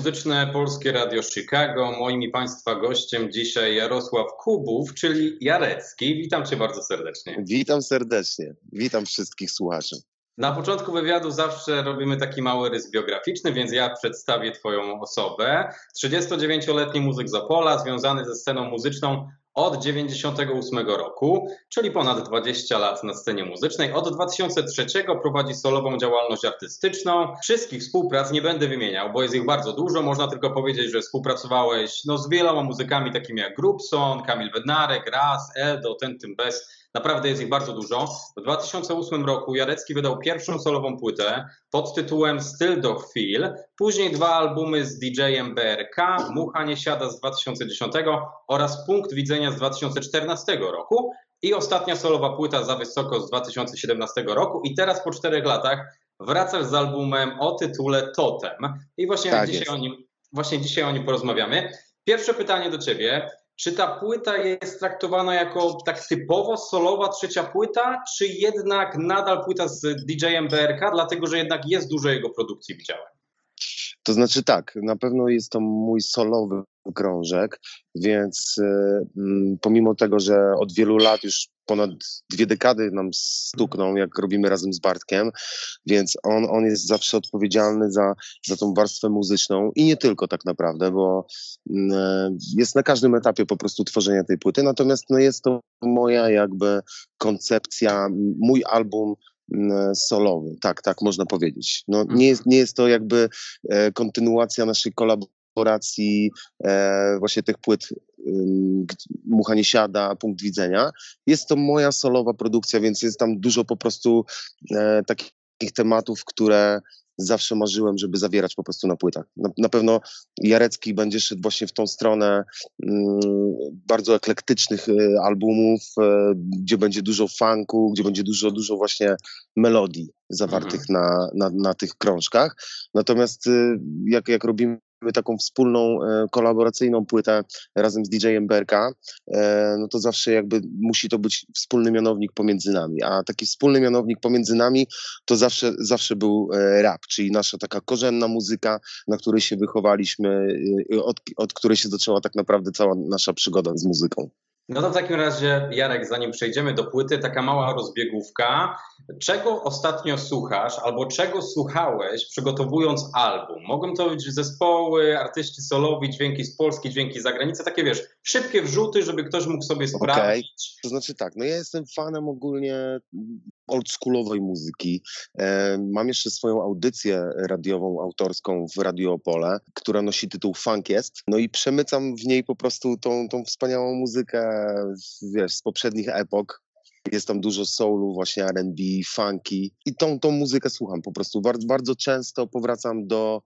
Muzyczne Polskie Radio Chicago. Moim i Państwa gościem dzisiaj Jarosław Kubów, czyli Jarecki. Witam Cię bardzo serdecznie. Witam serdecznie. Witam wszystkich słuchaczy. Na początku wywiadu zawsze robimy taki mały rys biograficzny, więc ja przedstawię Twoją osobę. 39-letni muzyk z Opola, związany ze sceną muzyczną od 98 roku, czyli ponad 20 lat na scenie muzycznej. Od 2003 prowadzi solową działalność artystyczną. Wszystkich współprac nie będę wymieniał, bo jest ich bardzo dużo. Można tylko powiedzieć, że współpracowałeś no, z wieloma muzykami takimi jak Grubson, Kamil Bednarek, Raz, Eldo, Ten Tym Bez Naprawdę jest ich bardzo dużo. W 2008 roku Jarecki wydał pierwszą solową płytę pod tytułem Still Dog Feel. Później dwa albumy z DJ-em BRK, Mucha nie siada z 2010 oraz Punkt widzenia z 2014 roku. I ostatnia solowa płyta za wysoko z 2017 roku. I teraz po czterech latach wracasz z albumem o tytule Totem. I właśnie, tak dzisiaj, o nim, właśnie dzisiaj o nim porozmawiamy. Pierwsze pytanie do Ciebie. Czy ta płyta jest traktowana jako tak typowo solowa trzecia płyta, czy jednak nadal płyta z DJ-em BRK, dlatego że jednak jest dużo jego produkcji, widziałem? To znaczy tak, na pewno jest to mój solowy krążek, więc y, pomimo tego, że od wielu lat już ponad dwie dekady nam stukną, jak robimy razem z Bartkiem, więc on, on jest zawsze odpowiedzialny za, za tą warstwę muzyczną i nie tylko tak naprawdę, bo y, jest na każdym etapie po prostu tworzenia tej płyty, natomiast no, jest to moja jakby koncepcja, mój album solowy, tak, tak można powiedzieć. No, nie, jest, nie jest to jakby e, kontynuacja naszej kolaboracji e, właśnie tych płyt Mucha nie siada, punkt widzenia. Jest to moja solowa produkcja, więc jest tam dużo po prostu e, takich tematów, które zawsze marzyłem, żeby zawierać po prostu na płytach. Na, na pewno Jarecki będzie szedł właśnie w tą stronę mm, bardzo eklektycznych y, albumów, y, gdzie będzie dużo funku, gdzie będzie dużo, dużo właśnie melodii zawartych mhm. na, na, na tych krążkach. Natomiast y, jak, jak robimy taką wspólną, e, kolaboracyjną płytę razem z DJ-em Berka, e, no to zawsze jakby musi to być wspólny mianownik pomiędzy nami. A taki wspólny mianownik pomiędzy nami to zawsze, zawsze był e, rap, czyli nasza taka korzenna muzyka, na której się wychowaliśmy, od, od której się zaczęła tak naprawdę cała nasza przygoda z muzyką. No to w takim razie, Jarek, zanim przejdziemy do płyty, taka mała rozbiegówka. Czego ostatnio słuchasz albo czego słuchałeś przygotowując album? Mogą to być zespoły, artyści solowi, dźwięki z Polski, dźwięki z zagranicy, takie wiesz, szybkie wrzuty, żeby ktoś mógł sobie sprawdzić. Okay. To znaczy tak, no ja jestem fanem ogólnie oldschoolowej muzyki. E, mam jeszcze swoją audycję radiową, autorską w Radio Opole, która nosi tytuł Funk jest. No i przemycam w niej po prostu tą, tą wspaniałą muzykę, wiesz, z poprzednich epok. Jest tam dużo soulu, właśnie R&B, funky i tą, tą muzykę słucham po prostu. Bardzo, bardzo często powracam do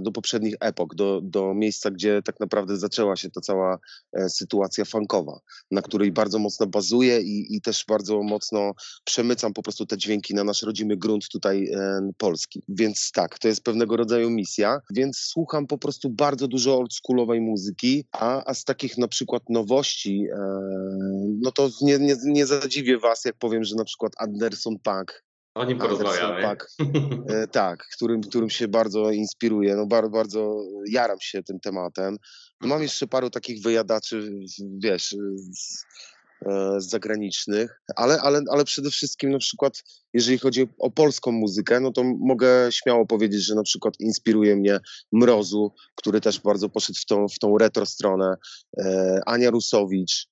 do poprzednich epok, do, do miejsca, gdzie tak naprawdę zaczęła się ta cała e, sytuacja funkowa, na której bardzo mocno bazuję i, i też bardzo mocno przemycam po prostu te dźwięki na nasz rodzimy grunt tutaj e, polski. Więc tak, to jest pewnego rodzaju misja, więc słucham po prostu bardzo dużo oldschoolowej muzyki, a, a z takich na przykład nowości, e, no to nie, nie, nie zadziwię was, jak powiem, że na przykład Anderson Paak o nim porozmawiamy. Tak, e, tak którym, którym się bardzo inspiruję. No, bardzo, bardzo jaram się tym tematem. No, mam jeszcze paru takich wyjadaczy, wiesz, z, e, z zagranicznych, ale, ale, ale przede wszystkim na przykład, jeżeli chodzi o polską muzykę, no to mogę śmiało powiedzieć, że na przykład inspiruje mnie Mrozu, który też bardzo poszedł w tą, w tą retro stronę, e, Ania Rusowicz,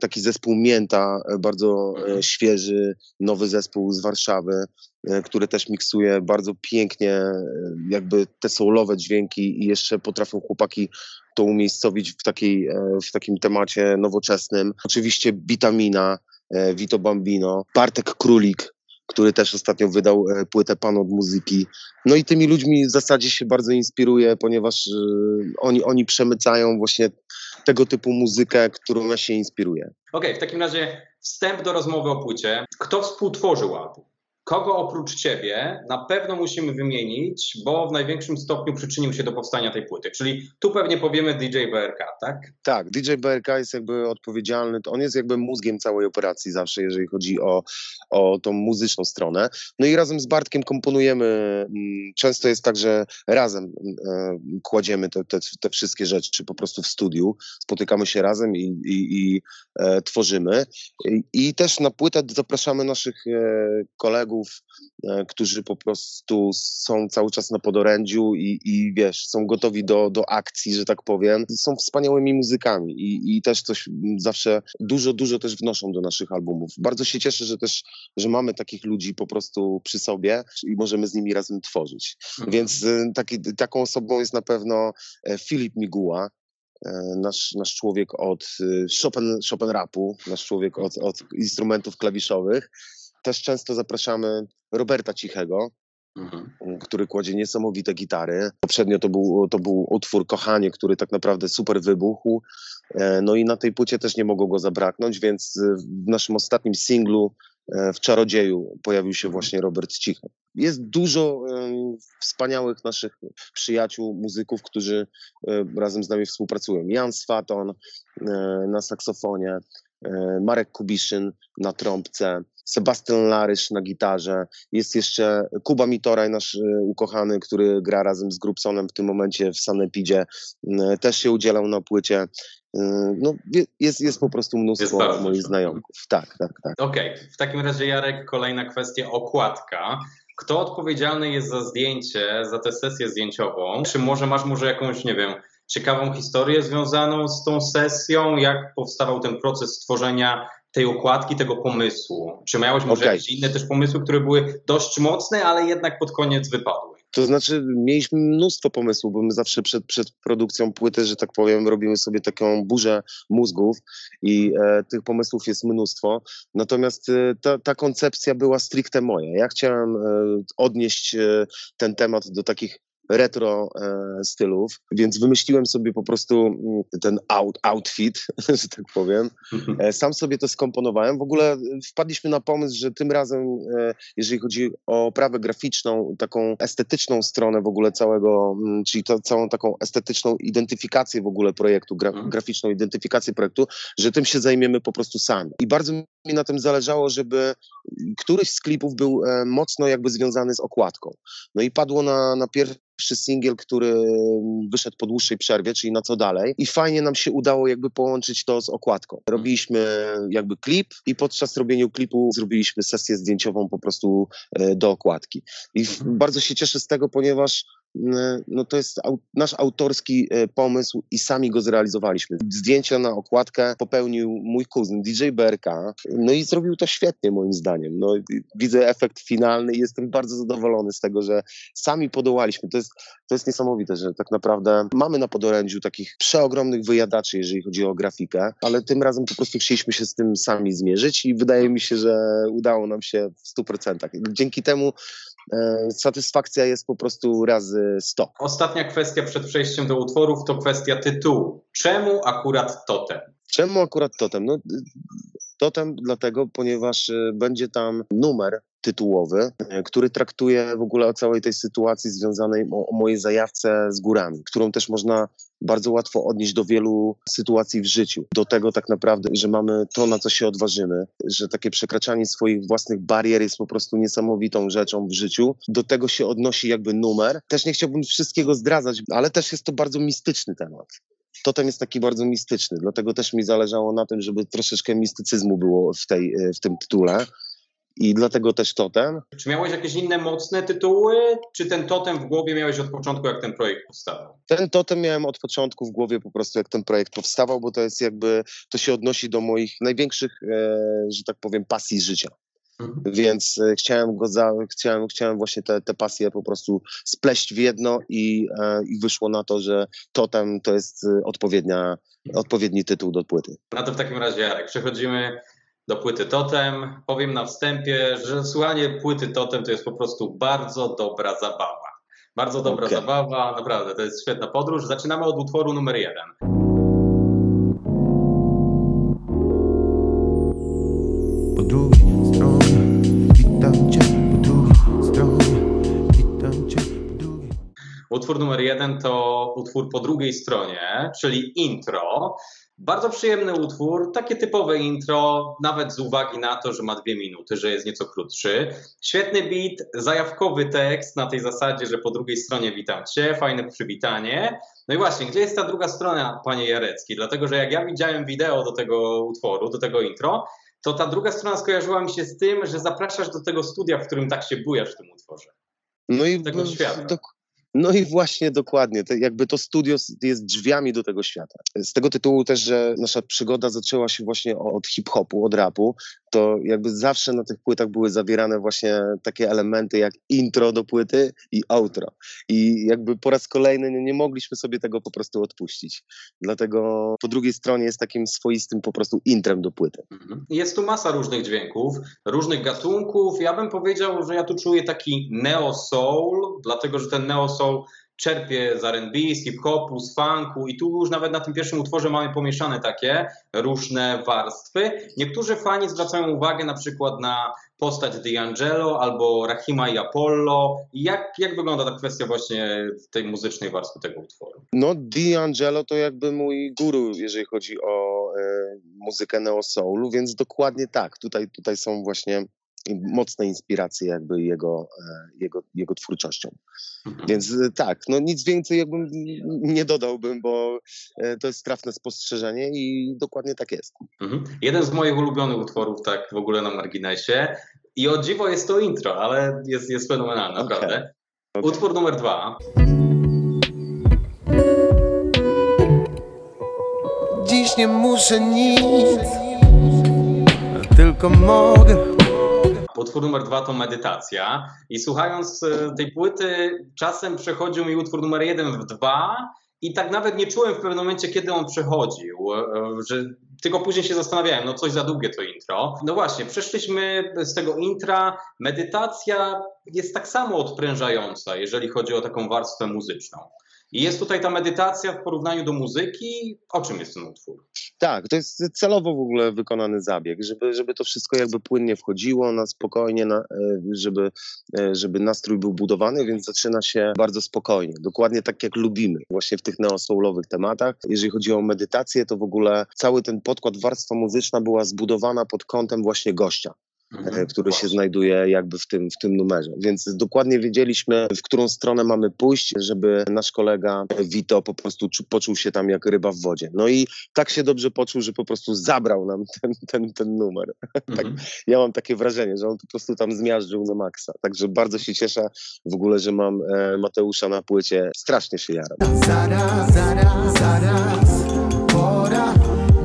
taki zespół Mięta, e, bardzo e, mhm. świeży, nowy zespół z Warszawy, który też miksuje bardzo pięknie jakby te soulowe dźwięki i jeszcze potrafią chłopaki to umiejscowić w, takiej, w takim temacie nowoczesnym. Oczywiście Bitamina, Vito Bambino, Bartek Królik, który też ostatnio wydał płytę Pan od muzyki. No i tymi ludźmi w zasadzie się bardzo inspiruję, ponieważ oni, oni przemycają właśnie tego typu muzykę, którą ja się inspiruję. Okej, okay, w takim razie wstęp do rozmowy o płycie. Kto współtworzył album? Kogo oprócz ciebie na pewno musimy wymienić, bo w największym stopniu przyczynił się do powstania tej płyty? Czyli tu pewnie powiemy DJ BRK, tak? Tak, DJ BRK jest jakby odpowiedzialny, on jest jakby mózgiem całej operacji zawsze, jeżeli chodzi o, o tą muzyczną stronę. No i razem z Bartkiem komponujemy, mm, często jest tak, że razem e, kładziemy te, te, te wszystkie rzeczy, czy po prostu w studiu, spotykamy się razem i, i, i e, tworzymy. I, I też na płytę zapraszamy naszych e, kolegów, e, którzy po prostu są cały czas na podorędziu i, i wiesz, są gotowi do, do akcji, że tak powiem. Są wspaniałymi muzykami i, i też coś zawsze dużo, dużo też wnoszą do naszych albumów. Bardzo się cieszę, że też, że mamy takich ludzi po prostu przy sobie i możemy z nimi razem tworzyć. Mhm. Więc y, taki, taką osobą jest na pewno e, Filip Miguła, e, nasz, nasz człowiek od y, Chopin, Chopin rapu, nasz człowiek od, od instrumentów klawiszowych. Też często zapraszamy Roberta Cichego, Mhm. który kładzie niesamowite gitary. Poprzednio to był, to był utwór Kochanie, który tak naprawdę super wybuchł. E, No i na tej płycie też nie mogło go zabraknąć, więc e, w naszym ostatnim singlu e, w Czarodzieju pojawił się właśnie Robert Cichy. Jest dużo wspaniałych naszych przyjaciół, muzyków, którzy razem z nami współpracują. Jan Swaton na saksofonie, Marek Kubiszyn na trąbce, Sebastian Larysz na gitarze, jest jeszcze Kuba Mitoraj, nasz y, ukochany, który gra razem z Grubsonem w tym momencie w Sanepidzie. Y, Też się udzielał na płycie. No, jest, jest po prostu mnóstwo bardzo moich znajomków. Tak, tak, tak. Okej, w takim razie Jarek, kolejna kwestia, okładka. Kto odpowiedzialny jest za zdjęcie, za tę sesję zdjęciową? Czy może masz może jakąś, nie wiem, ciekawą historię związaną z tą sesją? Jak powstawał ten proces stworzenia tej okładki, tego pomysłu? Czy miałeś może Okej. jakieś inne też pomysły, które były dość mocne, ale jednak pod koniec wypadły? To znaczy, mieliśmy mnóstwo pomysłów, bo my zawsze przed, przed produkcją płyty, że tak powiem, robimy sobie taką burzę mózgów i e, tych pomysłów jest mnóstwo. Natomiast e, ta, ta koncepcja była stricte moja. Ja chciałem e, odnieść e, ten temat do takich retro e, stylów, więc wymyśliłem sobie po prostu mm, ten out, outfit, że tak powiem. E, Sam sobie to skomponowałem. W ogóle e, wpadliśmy na pomysł, że tym razem, jeżeli chodzi o oprawę graficzną, taką estetyczną stronę w ogóle całego, mm, czyli to, całą taką estetyczną identyfikację w ogóle projektu, gra, Mhm. graficzną identyfikację projektu, że tym się zajmiemy po prostu sami. I bardzo mi na tym zależało, żeby któryś z klipów był mocno jakby związany z okładką. No i padło na, na pierwszy singiel, który wyszedł po dłuższej przerwie, czyli na co dalej. I fajnie nam się udało jakby połączyć to z okładką. Robiliśmy jakby klip i podczas robienia klipu zrobiliśmy sesję zdjęciową po prostu e, do okładki. I Mhm. bardzo się cieszę z tego, ponieważ mm, no to jest nasz autorski e, pomysł i sami go zrealizowaliśmy. Zdjęcia na okładkę popełnił mój kuzyn DJ BRK, no i zrobił to świetnie moim zdaniem. No, widzę efekt finalny i jestem bardzo zadowolony z tego, że sami podołaliśmy. To jest, to jest niesamowite, że tak naprawdę mamy na podorędziu takich przeogromnych wyjadaczy, jeżeli chodzi o grafikę, ale tym razem po prostu chcieliśmy się z tym sami zmierzyć i wydaje mi się, że udało nam się w 100%. Dzięki temu e, satysfakcja jest po prostu razy 100. Ostatnia kwestia przed przejściem do utworów to kwestia tytułu. Czemu akurat totem? Czemu akurat totem? No, totem dlatego, ponieważ y, będzie tam numer tytułowy, y, który traktuje w ogóle o całej tej sytuacji związanej o, o mojej zajawce z górami, którą też można bardzo łatwo odnieść do wielu sytuacji w życiu. Do tego tak naprawdę, że mamy to, na co się odważymy, że takie przekraczanie swoich własnych barier jest po prostu niesamowitą rzeczą w życiu. Do tego się odnosi jakby numer. Też nie chciałbym wszystkiego zdradzać, ale też jest to bardzo mistyczny temat. Totem jest taki bardzo mistyczny, dlatego też mi zależało na tym, żeby troszeczkę mistycyzmu było w, tej, e, w tym tytule. I dlatego też totem. Czy miałeś jakieś inne mocne tytuły, czy ten totem w głowie miałeś od początku, jak ten projekt powstawał? Ten totem miałem od początku w głowie po prostu, jak ten projekt powstawał, bo to jest jakby, to się odnosi do moich największych, e, że tak powiem, pasji życia. Więc e, chciałem go za, chciałem, chciałem właśnie te, te pasje po prostu spleść w jedno i, e, i wyszło na to, że totem to jest e, odpowiednia, odpowiedni tytuł do płyty. No to w takim razie, Jarek, przechodzimy do płyty Totem. Powiem na wstępie, że słuchanie płyty Totem to jest po prostu bardzo dobra zabawa. Bardzo dobra Okej. zabawa, naprawdę, to jest świetna podróż. Zaczynamy od utworu numer jeden. Utwór numer jeden to utwór po drugiej stronie, czyli intro. Bardzo przyjemny utwór, takie typowe intro, nawet z uwagi na to, że ma dwie minuty, że jest nieco krótszy. Świetny beat, zajawkowy tekst na tej zasadzie, że po drugiej stronie witam cię, fajne przywitanie. No i właśnie, gdzie jest ta druga strona, panie Jarecki? Dlatego, że jak ja widziałem wideo do tego utworu, do tego intro, to ta druga strona skojarzyła mi się z tym, że zapraszasz do tego studia, w którym tak się bujasz w tym utworze. No i, Tego no, świata. dok- no i właśnie dokładnie, to jakby to studio jest drzwiami do tego świata. Z tego tytułu też, że nasza przygoda zaczęła się właśnie od hip-hopu, od rapu, to jakby zawsze na tych płytach były zawierane właśnie takie elementy jak intro do płyty i outro. I jakby po raz kolejny nie, nie mogliśmy sobie tego po prostu odpuścić. Dlatego po drugiej stronie jest takim swoistym po prostu intrem do płyty. Mhm. Jest tu masa różnych dźwięków, różnych gatunków. Ja bym powiedział, że ja tu czuję taki neo soul, dlatego że ten neo czerpie z R&B, z hip-hopu, z funku i tu już nawet na tym pierwszym utworze mamy pomieszane takie różne warstwy. Niektórzy fani zwracają uwagę na przykład na postać D'Angelo albo Rahima i Apollo. Jak, jak wygląda ta kwestia właśnie tej muzycznej warstwy tego utworu? No, D'Angelo to jakby mój guru, jeżeli chodzi o e, muzykę neo soulu, więc dokładnie tak. Tutaj, tutaj są właśnie mocne inspiracje jakby jego, e, jego, jego twórczością. Mhm. Więc e, tak, no nic więcej jakbym nie dodałbym, bo e, to jest trafne spostrzeżenie i dokładnie tak jest. Mhm. Jeden z moich ulubionych utworów, tak w ogóle na marginesie. I o dziwo jest to intro, ale jest, jest fenomenalne, Okej. naprawdę. Okej. Utwór numer dwa. Dziś nie muszę nic, tylko mogę. Utwór numer dwa to medytacja. I słuchając e, tej płyty, czasem przechodził mi utwór numer jeden w dwa. I tak nawet nie czułem w pewnym momencie, kiedy on przechodził, e, że tylko później się zastanawiałem, no coś za długie to intro. No właśnie, przeszliśmy z tego intra. Medytacja jest tak samo odprężająca, jeżeli chodzi o taką warstwę muzyczną. I jest tutaj ta medytacja w porównaniu do muzyki. O czym jest ten utwór? Tak, to jest celowo w ogóle wykonany zabieg, żeby, żeby to wszystko jakby płynnie wchodziło na spokojnie, na, e, żeby, e, żeby nastrój był budowany, więc zaczyna się bardzo spokojnie, dokładnie tak jak lubimy, właśnie w tych neosoulowych tematach. Jeżeli chodzi o medytację, to w ogóle cały ten podkład, warstwa muzyczna była zbudowana pod kątem właśnie gościa. E, który się znajduje jakby w tym, w tym numerze. Więc dokładnie wiedzieliśmy, w którą stronę mamy pójść, żeby nasz kolega Vito po prostu czu, poczuł się tam jak ryba w wodzie. No i tak się dobrze poczuł, że po prostu zabrał nam ten, ten, ten numer. Mhm. Ja mam takie wrażenie, że on po prostu tam zmiażdżył na maksa. Także bardzo się cieszę w ogóle, że mam e, Mateusza na płycie. Strasznie się jaram. Zaraz, zaraz, zaraz, pora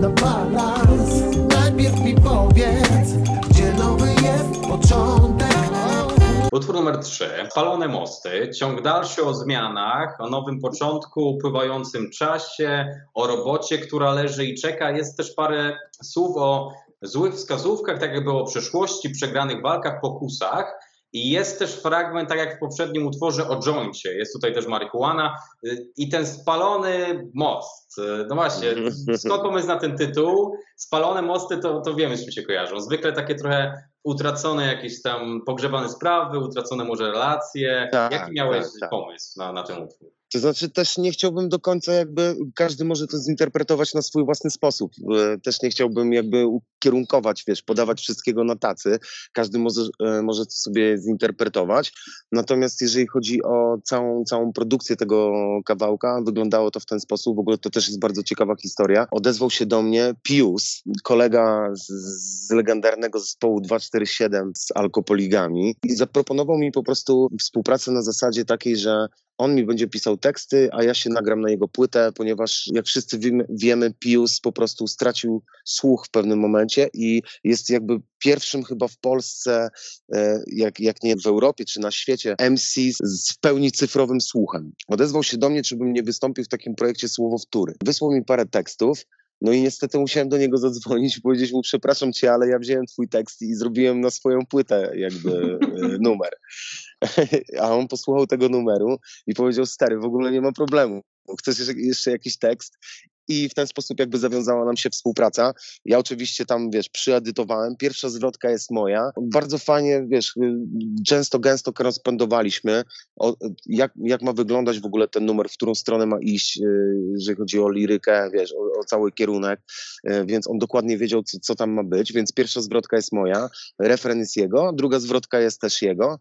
na balans. Najpierw mi powiedz, Utwór numer 3. Spalone mosty. Ciąg dalszy o zmianach, o nowym początku, upływającym czasie, o robocie, która leży i czeka. Jest też parę słów o złych wskazówkach, tak jakby o przeszłości, przegranych walkach, pokusach. I jest też fragment, tak jak w poprzednim utworze, o joincie. Jest tutaj też marihuana i ten spalony most. No właśnie, skąd pomysł na ten tytuł? Spalone mosty to, to wiemy, z czym się kojarzą. Zwykle takie trochę utracone jakieś tam pogrzebane sprawy, utracone może relacje. Tak, Jaki miałeś tak, tak. pomysł na, na ten utwór? To znaczy też nie chciałbym do końca jakby, każdy może to zinterpretować na swój własny sposób. E, Też nie chciałbym jakby ukierunkować, wiesz, podawać wszystkiego na tacy. Każdy może, e, może to sobie zinterpretować. Natomiast jeżeli chodzi o całą, całą produkcję tego kawałka, wyglądało to w ten sposób. W ogóle to też jest bardzo ciekawa historia. Odezwał się do mnie Pius, kolega z, z legendarnego zespołu 247 z Alkopoligami i zaproponował mi po prostu współpracę na zasadzie takiej, że on mi będzie pisał teksty, a ja się nagram na jego płytę, ponieważ jak wszyscy wiemy, wiemy Pius po prostu stracił słuch w pewnym momencie i jest jakby pierwszym chyba w Polsce, e, jak, jak nie w Europie czy na świecie, MC z w pełni cyfrowym słuchem. Odezwał się do mnie, czy bym nie wystąpił w takim projekcie Słowo Wtóry. Wysłał mi parę tekstów, no i niestety musiałem do niego zadzwonić i powiedzieć mu, przepraszam cię, ale ja wziąłem twój tekst i zrobiłem na swoją płytę jakby e, numer. A on posłuchał tego numeru i powiedział, stary, w ogóle nie ma problemu. Chcesz jeszcze- jeszcze jakiś tekst? I w ten sposób jakby zawiązała nam się współpraca. Ja oczywiście tam, wiesz, przyedytowałem. Pierwsza zwrotka jest moja. Bardzo fajnie, wiesz, y, często, gęsto korespondowaliśmy, o, jak, jak ma wyglądać w ogóle ten numer, w którą stronę ma iść, y, jeżeli chodzi o lirykę, wiesz, o, o cały kierunek, y, więc on dokładnie wiedział, co, co tam ma być, więc pierwsza zwrotka jest moja, refren jest jego, druga zwrotka jest też jego.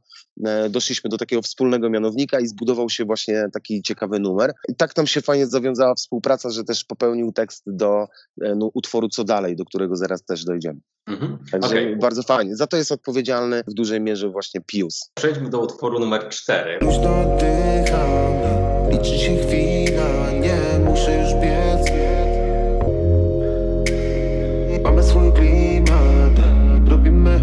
Doszliśmy do takiego wspólnego mianownika i zbudował się właśnie taki ciekawy numer. I tak nam się fajnie zawiązała współpraca, że też popełnił tekst do e, no, utworu Co dalej, do którego zaraz też dojdziemy. Mhm. Także Okej, bardzo fajnie. Za to jest odpowiedzialny w dużej mierze właśnie Pius. przejdźmy do utworu numer 4. Już dodycham, liczy się chwila, nie muszę już biec Mamy swój klimat, robimy,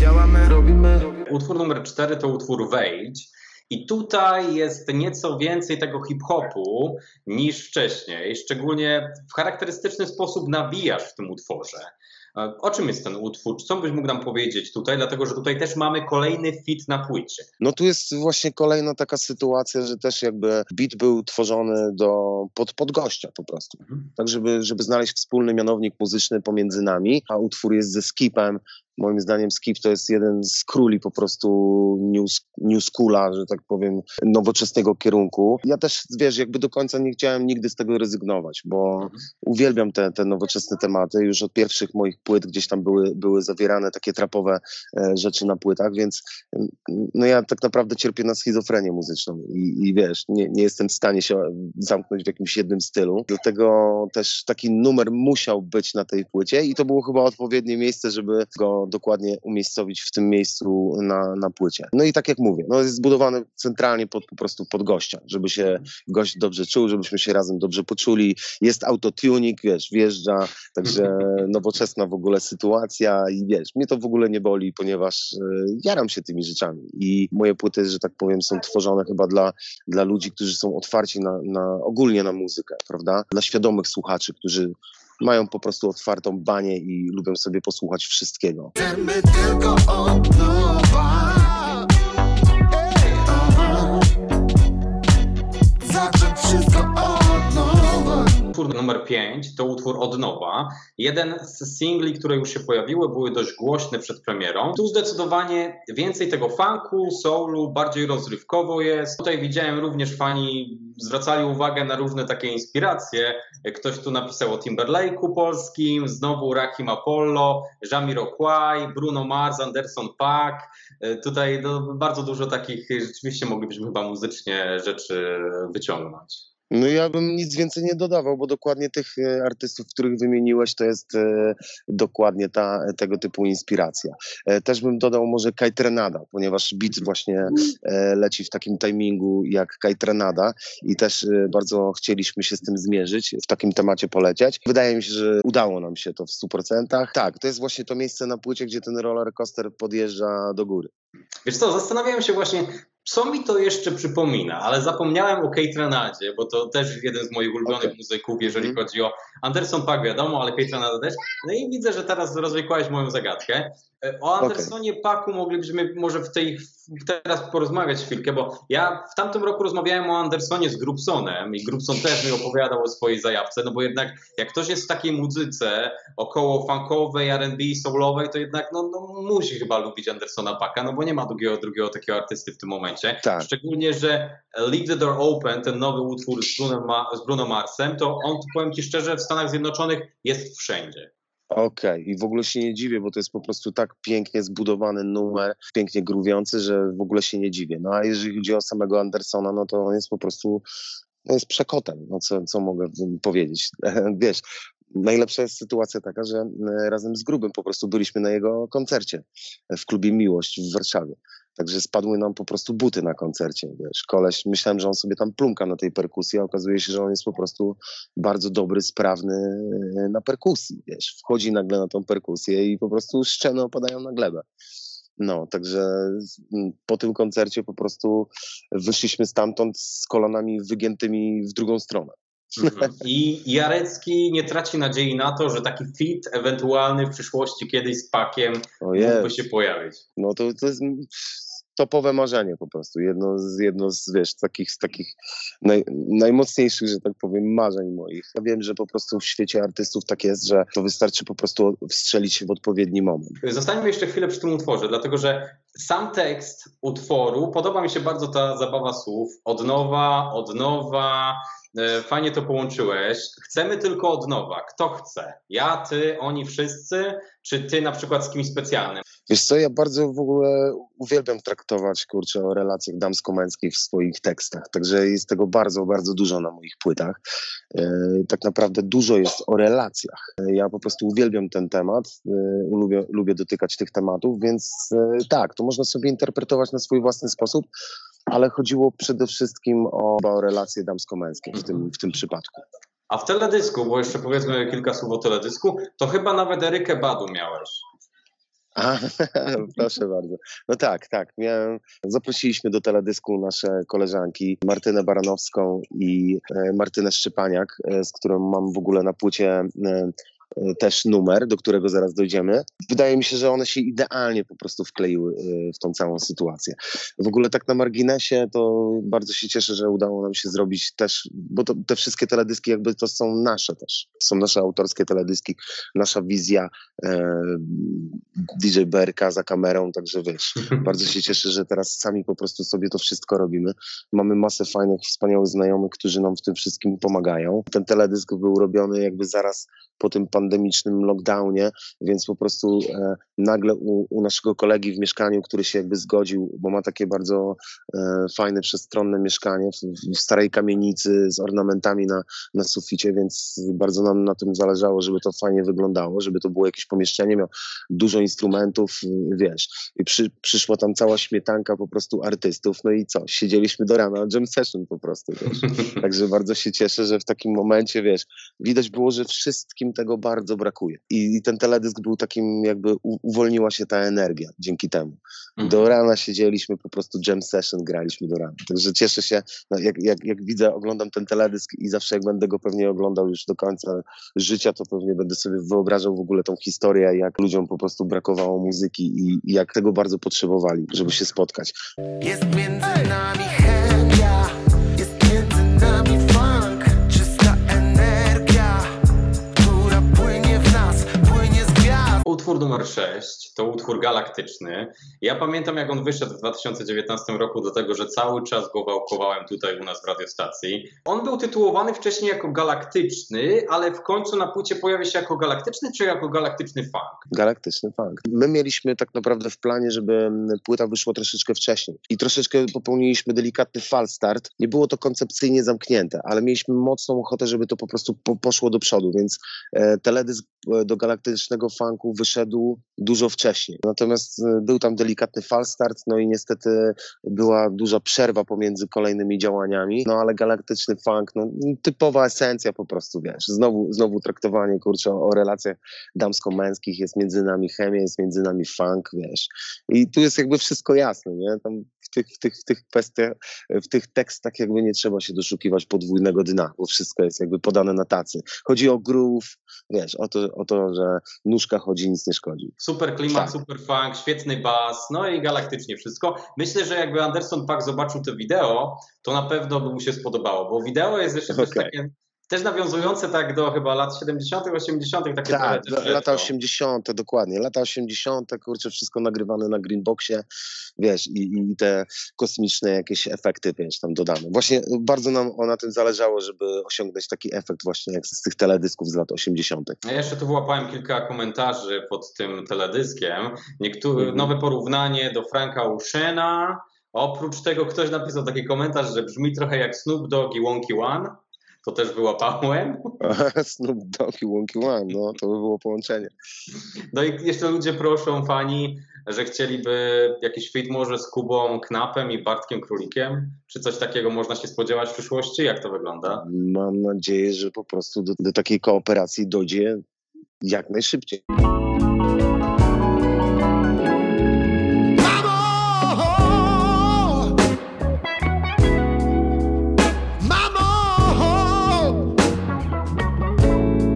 działamy, robimy Utwór numer 4 to utwór Wejdź. I tutaj jest nieco więcej tego hip-hopu niż wcześniej. Szczególnie w charakterystyczny sposób nawijasz w tym utworze. E, O czym jest ten utwór? Co byś mógł nam powiedzieć tutaj? Dlatego, że tutaj też mamy kolejny fit na płycie. No tu jest właśnie kolejna taka sytuacja, że też jakby beat był tworzony do, pod, pod gościa po prostu. Mhm. Tak, żeby, żeby znaleźć wspólny mianownik muzyczny pomiędzy nami, a utwór jest ze Skipem. Moim zdaniem Skip to jest jeden z króli po prostu new, new schoola, że tak powiem, nowoczesnego kierunku. Ja też, wiesz, jakby do końca nie chciałem nigdy z tego rezygnować, bo Mhm. uwielbiam te, te nowoczesne tematy. Już od pierwszych moich płyt gdzieś tam były, były zawierane takie trapowe e, rzeczy na płytach, więc no ja tak naprawdę cierpię na schizofrenię muzyczną i, i wiesz, nie, nie jestem w stanie się zamknąć w jakimś jednym stylu. Dlatego też taki numer musiał być na tej płycie i to było chyba odpowiednie miejsce, żeby go dokładnie umiejscowić w tym miejscu na, na płycie. No i tak jak mówię, no jest zbudowany centralnie pod, po prostu pod gościa, żeby się gość dobrze czuł, żebyśmy się razem dobrze poczuli. Jest autotuning, wiesz, wjeżdża, także nowoczesna w ogóle sytuacja i wiesz, mnie to w ogóle nie boli, ponieważ e, jaram się tymi rzeczami i moje płyty, że tak powiem, są tworzone chyba dla, dla ludzi, którzy są otwarci na, na ogólnie na muzykę, prawda? Dla świadomych słuchaczy, którzy mają po prostu otwartą banię i lubią sobie posłuchać wszystkiego. Chcemy tylko Numer 5 to utwór od nowa. Jeden z singli, które już się pojawiły, były dość głośne przed premierą. Tu zdecydowanie więcej tego funku, soulu, bardziej rozrywkowo jest. Tutaj widziałem również fani zwracali uwagę na różne takie inspiracje. Ktoś tu napisał o Timberlake'u polskim, znowu Rakim Apollo, Jamiroquai, Bruno Mars, Anderson Paak. Tutaj no, bardzo dużo takich rzeczywiście moglibyśmy chyba muzycznie rzeczy wyciągnąć. No ja bym nic więcej nie dodawał, bo dokładnie tych e, artystów, których wymieniłeś, to jest e, dokładnie ta, tego typu inspiracja. E, też bym dodał może Kajtrenada, ponieważ beat właśnie e, leci w takim timingu jak Kajtrenada i też bardzo chcieliśmy się z tym zmierzyć, w takim temacie polecieć. Wydaje mi się, że udało nam się to w 100%. Tak, to jest właśnie to miejsce na płycie, gdzie ten roller coaster podjeżdża do góry. Wiesz co, zastanawiałem się właśnie, co mi to jeszcze przypomina, ale zapomniałem o Kate Renadzie, bo to też jeden z moich ulubionych Okej. muzyków, jeżeli Mhm. chodzi o Anderson Paak, wiadomo, ale Kate Renada też. No i widzę, że teraz rozwikłałeś moją zagadkę. E, O Andersonie Paku moglibyśmy może w tej teraz porozmawiać chwilkę, bo ja w tamtym roku rozmawiałem o Andersonie z Grubsonem i Grubson też mi opowiadał o swojej zajawce, no bo jednak jak ktoś jest w takiej muzyce około funkowej, R&B, soulowej, to jednak no, no, musi chyba lubić Andersona Paka, no bo nie ma drugiego, drugiego takiego artysty w tym momencie. Tak. Szczególnie, że Leave the Door Open, ten nowy utwór z Bruno, Ma- z Bruno Marsem, to on, powiem Ci szczerze, w Stanach Zjednoczonych jest wszędzie. Okej, i w ogóle się nie dziwię, bo to jest po prostu tak pięknie zbudowany numer, pięknie gruwiący, że w ogóle się nie dziwię. No a jeżeli chodzi o samego Andersona, no to on jest po prostu, no jest przekotem, no co, co mogę powiedzieć. Wiesz, najlepsza jest sytuacja taka, że e, razem z Grubym po prostu byliśmy na jego koncercie w klubie Miłość w Warszawie. Także spadły nam po prostu buty na koncercie, wiesz. Koleś, myślałem, że on sobie tam plumka na tej perkusji, a okazuje się, że on jest po prostu bardzo dobry, sprawny e, na perkusji, wiesz. Wchodzi nagle na tą perkusję i po prostu szczeny opadają na glebę. No, także po tym koncercie po prostu wyszliśmy stamtąd z kolanami wygiętymi w drugą stronę. Mhm. I Jarecki nie traci nadziei na to, że taki fit ewentualny w przyszłości kiedyś z Pakiem mógłby się pojawić. no to, to jest topowe marzenie po prostu. Jedno z, jedno z wiesz, takich, z takich naj, najmocniejszych, że tak powiem, marzeń moich. Ja wiem, że po prostu w świecie artystów tak jest, że to wystarczy po prostu wstrzelić się w odpowiedni moment. Zostańmy jeszcze chwilę przy tym utworze, dlatego że sam tekst utworu, podoba mi się bardzo ta zabawa słów. Od nowa, od nowa, e, fajnie to połączyłeś. Chcemy tylko od nowa. Kto chce? Ja, ty, oni wszyscy, czy ty na przykład z kimś specjalnym? Wiesz co, ja bardzo w ogóle uwielbiam traktować, kurczę, o relacjach damsko-męskich w swoich tekstach, także jest tego bardzo, bardzo dużo na moich płytach. E, tak naprawdę dużo jest o relacjach. E, Ja po prostu uwielbiam ten temat, lubię, lubię dotykać tych tematów, więc tak, to można sobie interpretować na swój własny sposób, ale chodziło przede wszystkim o, o relacje damsko-męskie w tym, w tym przypadku. A w teledysku, bo jeszcze powiedzmy kilka słów o teledysku, to chyba nawet Erykę Badu miałeś. A, proszę bardzo. No tak, tak. Miałem, zaprosiliśmy do teledysku nasze koleżanki Martynę Baranowską i e, Martynę Szczepaniak, e, z którą mam w ogóle na płycie e, też numer, do którego zaraz dojdziemy. Wydaje mi się, że one się idealnie po prostu wkleiły e, w tą całą sytuację. W ogóle tak na marginesie to bardzo się cieszę, że udało nam się zrobić też, bo to, te wszystkie teledyski jakby to są nasze też. Są nasze autorskie teledyski, nasza wizja, e, DJ BRK za kamerą, także wiesz, bardzo się cieszę, że teraz sami po prostu sobie to wszystko robimy. Mamy masę fajnych, wspaniałych znajomych, którzy nam w tym wszystkim pomagają. Ten teledysk był robiony jakby zaraz po tym pandemicznym lockdownie, więc po prostu e, nagle u, u naszego kolegi w mieszkaniu, który się jakby zgodził, bo ma takie bardzo e, fajne, przestronne mieszkanie w, w starej kamienicy z ornamentami na, na suficie, więc bardzo nam na tym zależało, żeby to fajnie wyglądało, żeby to było jakieś pomieszczenie, miał dużo instrumentów, wiesz, i przy, przyszła tam cała śmietanka po prostu artystów, no i co, siedzieliśmy do rana, jam session po prostu, wiesz. Także bardzo się cieszę, że w takim momencie, wiesz, widać było, że wszystkim tego bardzo brakuje. I, i ten teledysk był takim jakby u, uwolniła się ta energia dzięki temu. Do rana siedzieliśmy, po prostu jam session graliśmy do rana. Także cieszę się, no jak, jak, jak widzę, oglądam ten teledysk i zawsze jak będę go pewnie oglądał już do końca życia, to pewnie będę sobie wyobrażał w ogóle tą historię, jak ludziom po prostu brakowało muzyki i, i jak tego bardzo potrzebowali, żeby się spotkać. Jest między nami chemia, numer 6 to utwór galaktyczny. Ja pamiętam, jak on wyszedł w 2019 roku do tego, że cały czas go wałkowałem tutaj u nas w radiostacji. On był tytułowany wcześniej jako galaktyczny, ale w końcu na płycie pojawia się jako galaktyczny czy jako galaktyczny funk? Galaktyczny funk. My mieliśmy tak naprawdę w planie, żeby mm, płyta wyszła troszeczkę wcześniej i troszeczkę popełniliśmy delikatny fal start. Nie było to koncepcyjnie zamknięte, ale mieliśmy mocną ochotę, żeby to po prostu po, poszło do przodu, więc e, teledysk e, do galaktycznego funku wyszedł dużo wcześniej. Natomiast e, był tam delikatny fal start, no i niestety była duża przerwa pomiędzy kolejnymi działaniami, no ale galaktyczny funk, no typowa esencja po prostu, wiesz, znowu, znowu traktowanie, kurczę, o relacjach damsko-męskich, jest między nami chemia, jest między nami funk, wiesz. I tu jest jakby wszystko jasne, nie? Tam w tych, w tych, w tych kwestiach, w tych tekstach jakby nie trzeba się doszukiwać podwójnego dna, bo wszystko jest jakby podane na tacy. Chodzi o groove, wiesz, o to, o to że nóżka chodzi, nic nie szkodzi. Super klimat, Tak. super funk, świetny bas, no i galaktycznie wszystko. Myślę, że jakby Anderson Paak zobaczył to wideo, to na pewno by mu się spodobało, bo wideo jest jeszcze też Okej. takie, też nawiązujące tak do chyba lat 70., 80., takie Tak, lata retro. 80., dokładnie. Lata 80., kurczę, wszystko nagrywane na Greenboxie, wiesz, i, i te kosmiczne jakieś efekty, wiesz, tam dodane. Właśnie bardzo nam na tym zależało, żeby osiągnąć taki efekt właśnie jak z tych teledysków z lat 80. Ja jeszcze tu wyłapałem kilka komentarzy pod tym teledyskiem. Niektóre, Mhm. Nowe porównanie do Franka Oceana. Oprócz tego ktoś napisał taki komentarz, że brzmi trochę jak Snoop Dogg i Wonky One. To też wyłapałem. Snoop Dogg i Wonky One, no to by było połączenie. No i jeszcze ludzie proszą, fani, że chcieliby jakiś fit może z Kubą Knapem i Bartkiem Królikiem. Czy coś takiego można się spodziewać w przyszłości? Jak to wygląda? Mam nadzieję, że po prostu do, do takiej kooperacji dojdzie jak najszybciej.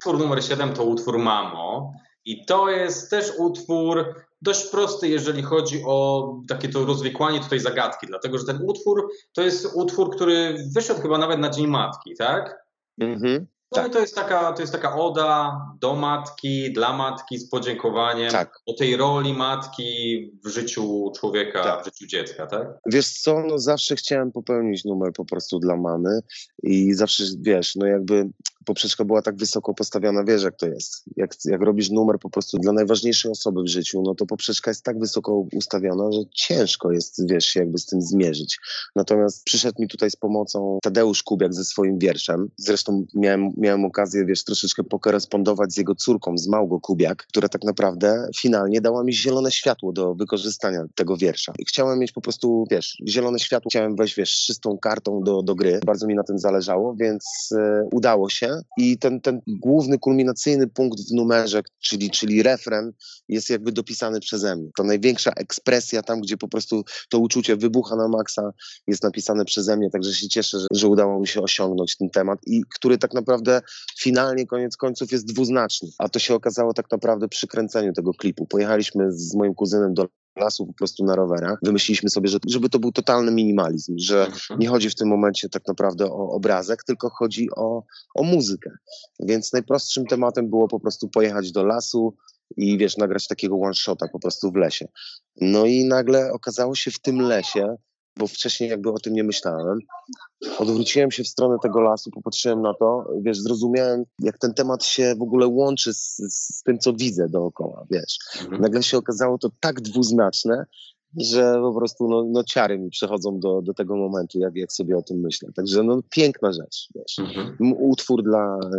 Utwór numer 7 to utwór Mamo. I to jest też utwór dość prosty, jeżeli chodzi o takie to rozwikłanie tutaj zagadki, dlatego że ten utwór to jest utwór, który wyszedł chyba nawet na Dzień Matki, tak? Mhm. No Tak. i to jest, taka, to jest taka oda do matki, dla matki z podziękowaniem Tak. o tej roli matki w życiu człowieka, Tak. w życiu dziecka, tak? Wiesz co, no zawsze chciałem popełnić numer po prostu dla mamy i zawsze, wiesz, no jakby poprzeczka była tak wysoko postawiona, wiesz jak to jest. Jak, jak robisz numer po prostu dla najważniejszej osoby w życiu, no to poprzeczka jest tak wysoko ustawiona, że ciężko jest, wiesz, się jakby z tym zmierzyć. Natomiast przyszedł mi tutaj z pomocą Tadeusz Kubiak ze swoim wierszem. Zresztą miałem, miałem okazję, wiesz, troszeczkę pokorespondować z jego córką, z Małgo Kubiak, która tak naprawdę finalnie dała mi zielone światło do wykorzystania tego wiersza. Chciałem mieć po prostu, wiesz, zielone światło, chciałem wejść, wiesz, czystą kartą do, do gry. Bardzo mi na tym zależało, więc e, udało się. I ten, ten główny, kulminacyjny punkt w numerze, czyli, czyli refren, jest jakby dopisany przeze mnie. To największa ekspresja tam, gdzie po prostu to uczucie wybucha na maksa, jest napisane przeze mnie, także się cieszę, że, że udało mi się osiągnąć ten temat i który tak naprawdę finalnie, koniec końców jest dwuznaczny. A to się okazało tak naprawdę przy kręceniu tego klipu. Pojechaliśmy z moim kuzynem do lasu po prostu na rowerach. Wymyśliliśmy sobie, że, żeby to był totalny minimalizm, że Mhm. nie chodzi w tym momencie tak naprawdę o obrazek, tylko chodzi o, o muzykę. Więc najprostszym tematem było po prostu pojechać do lasu i wiesz, nagrać takiego one shota po prostu w lesie. No i nagle okazało się w tym lesie, bo wcześniej jakby o tym nie myślałem, odwróciłem się w stronę tego lasu, popatrzyłem na to, wiesz, zrozumiałem, jak ten temat się w ogóle łączy z, z tym, co widzę dookoła, wiesz. Mhm. Nagle się okazało to tak dwuznaczne, że po prostu no, no ciary mi przechodzą do, do tego momentu, jak, jak sobie o tym myślę. Także no piękna rzecz, wiesz. Mhm. Utwór dla e,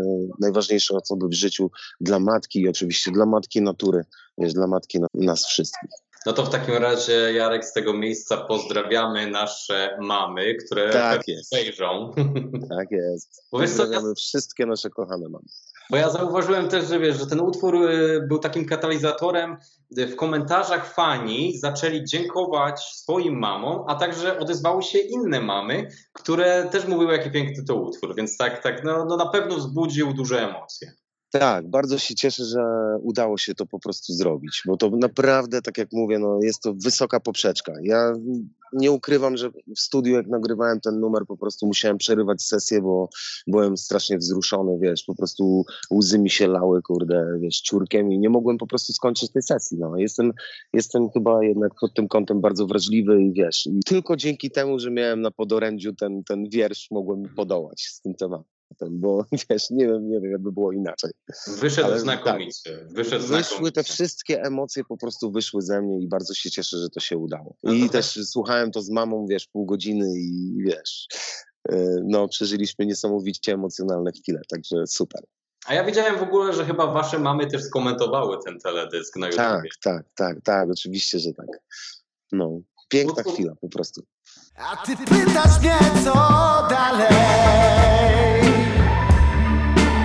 najważniejszej osoby w życiu, dla matki i oczywiście dla matki natury, wiesz, dla matki na, nas wszystkich. No to w takim razie, Jarek, z tego miejsca pozdrawiamy nasze mamy, które Tak jest. wejrzą. Tak jest. Bo wiesz Pozdrawiamy wszystkie nasze kochane mamy. bo ja zauważyłem też, że wiesz, że ten utwór y, był takim katalizatorem. Y, W komentarzach fani zaczęli dziękować swoim mamom, a także odezwały się inne mamy, które też mówiły, jaki piękny to utwór. Więc tak, tak, no, no na pewno wzbudził duże emocje. Tak, bardzo się cieszę, że udało się to po prostu zrobić, bo to naprawdę, tak jak mówię, no jest to wysoka poprzeczka. Ja nie ukrywam, że w studiu, jak nagrywałem ten numer, po prostu musiałem przerywać sesję, bo byłem strasznie wzruszony, wiesz, po prostu łzy mi się lały, kurde, wiesz, ciurkiem i nie mogłem po prostu skończyć tej sesji, no. Jestem, jestem chyba jednak pod tym kątem bardzo wrażliwy i wiesz, i tylko dzięki temu, że miałem na podorędziu ten, ten wiersz, mogłem podołać z tym tematem. Bo wiesz, nie wiem, nie wiem, jakby było inaczej. Wyszedł Ale znakomicie. Wyszedł Wyszły znakomicie. te wszystkie emocje po prostu wyszły ze mnie i bardzo się cieszę, że to się udało. No I tak. też słuchałem to z mamą, wiesz, pół godziny i wiesz, yy, no przeżyliśmy niesamowicie emocjonalne chwile, także super. A ja wiedziałem w ogóle, że chyba wasze mamy też skomentowały ten teledysk na YouTube. Tak, tak, tak, tak, oczywiście, że tak. No, piękna Utwór- chwila po prostu. A ty pytasz mnie co dalej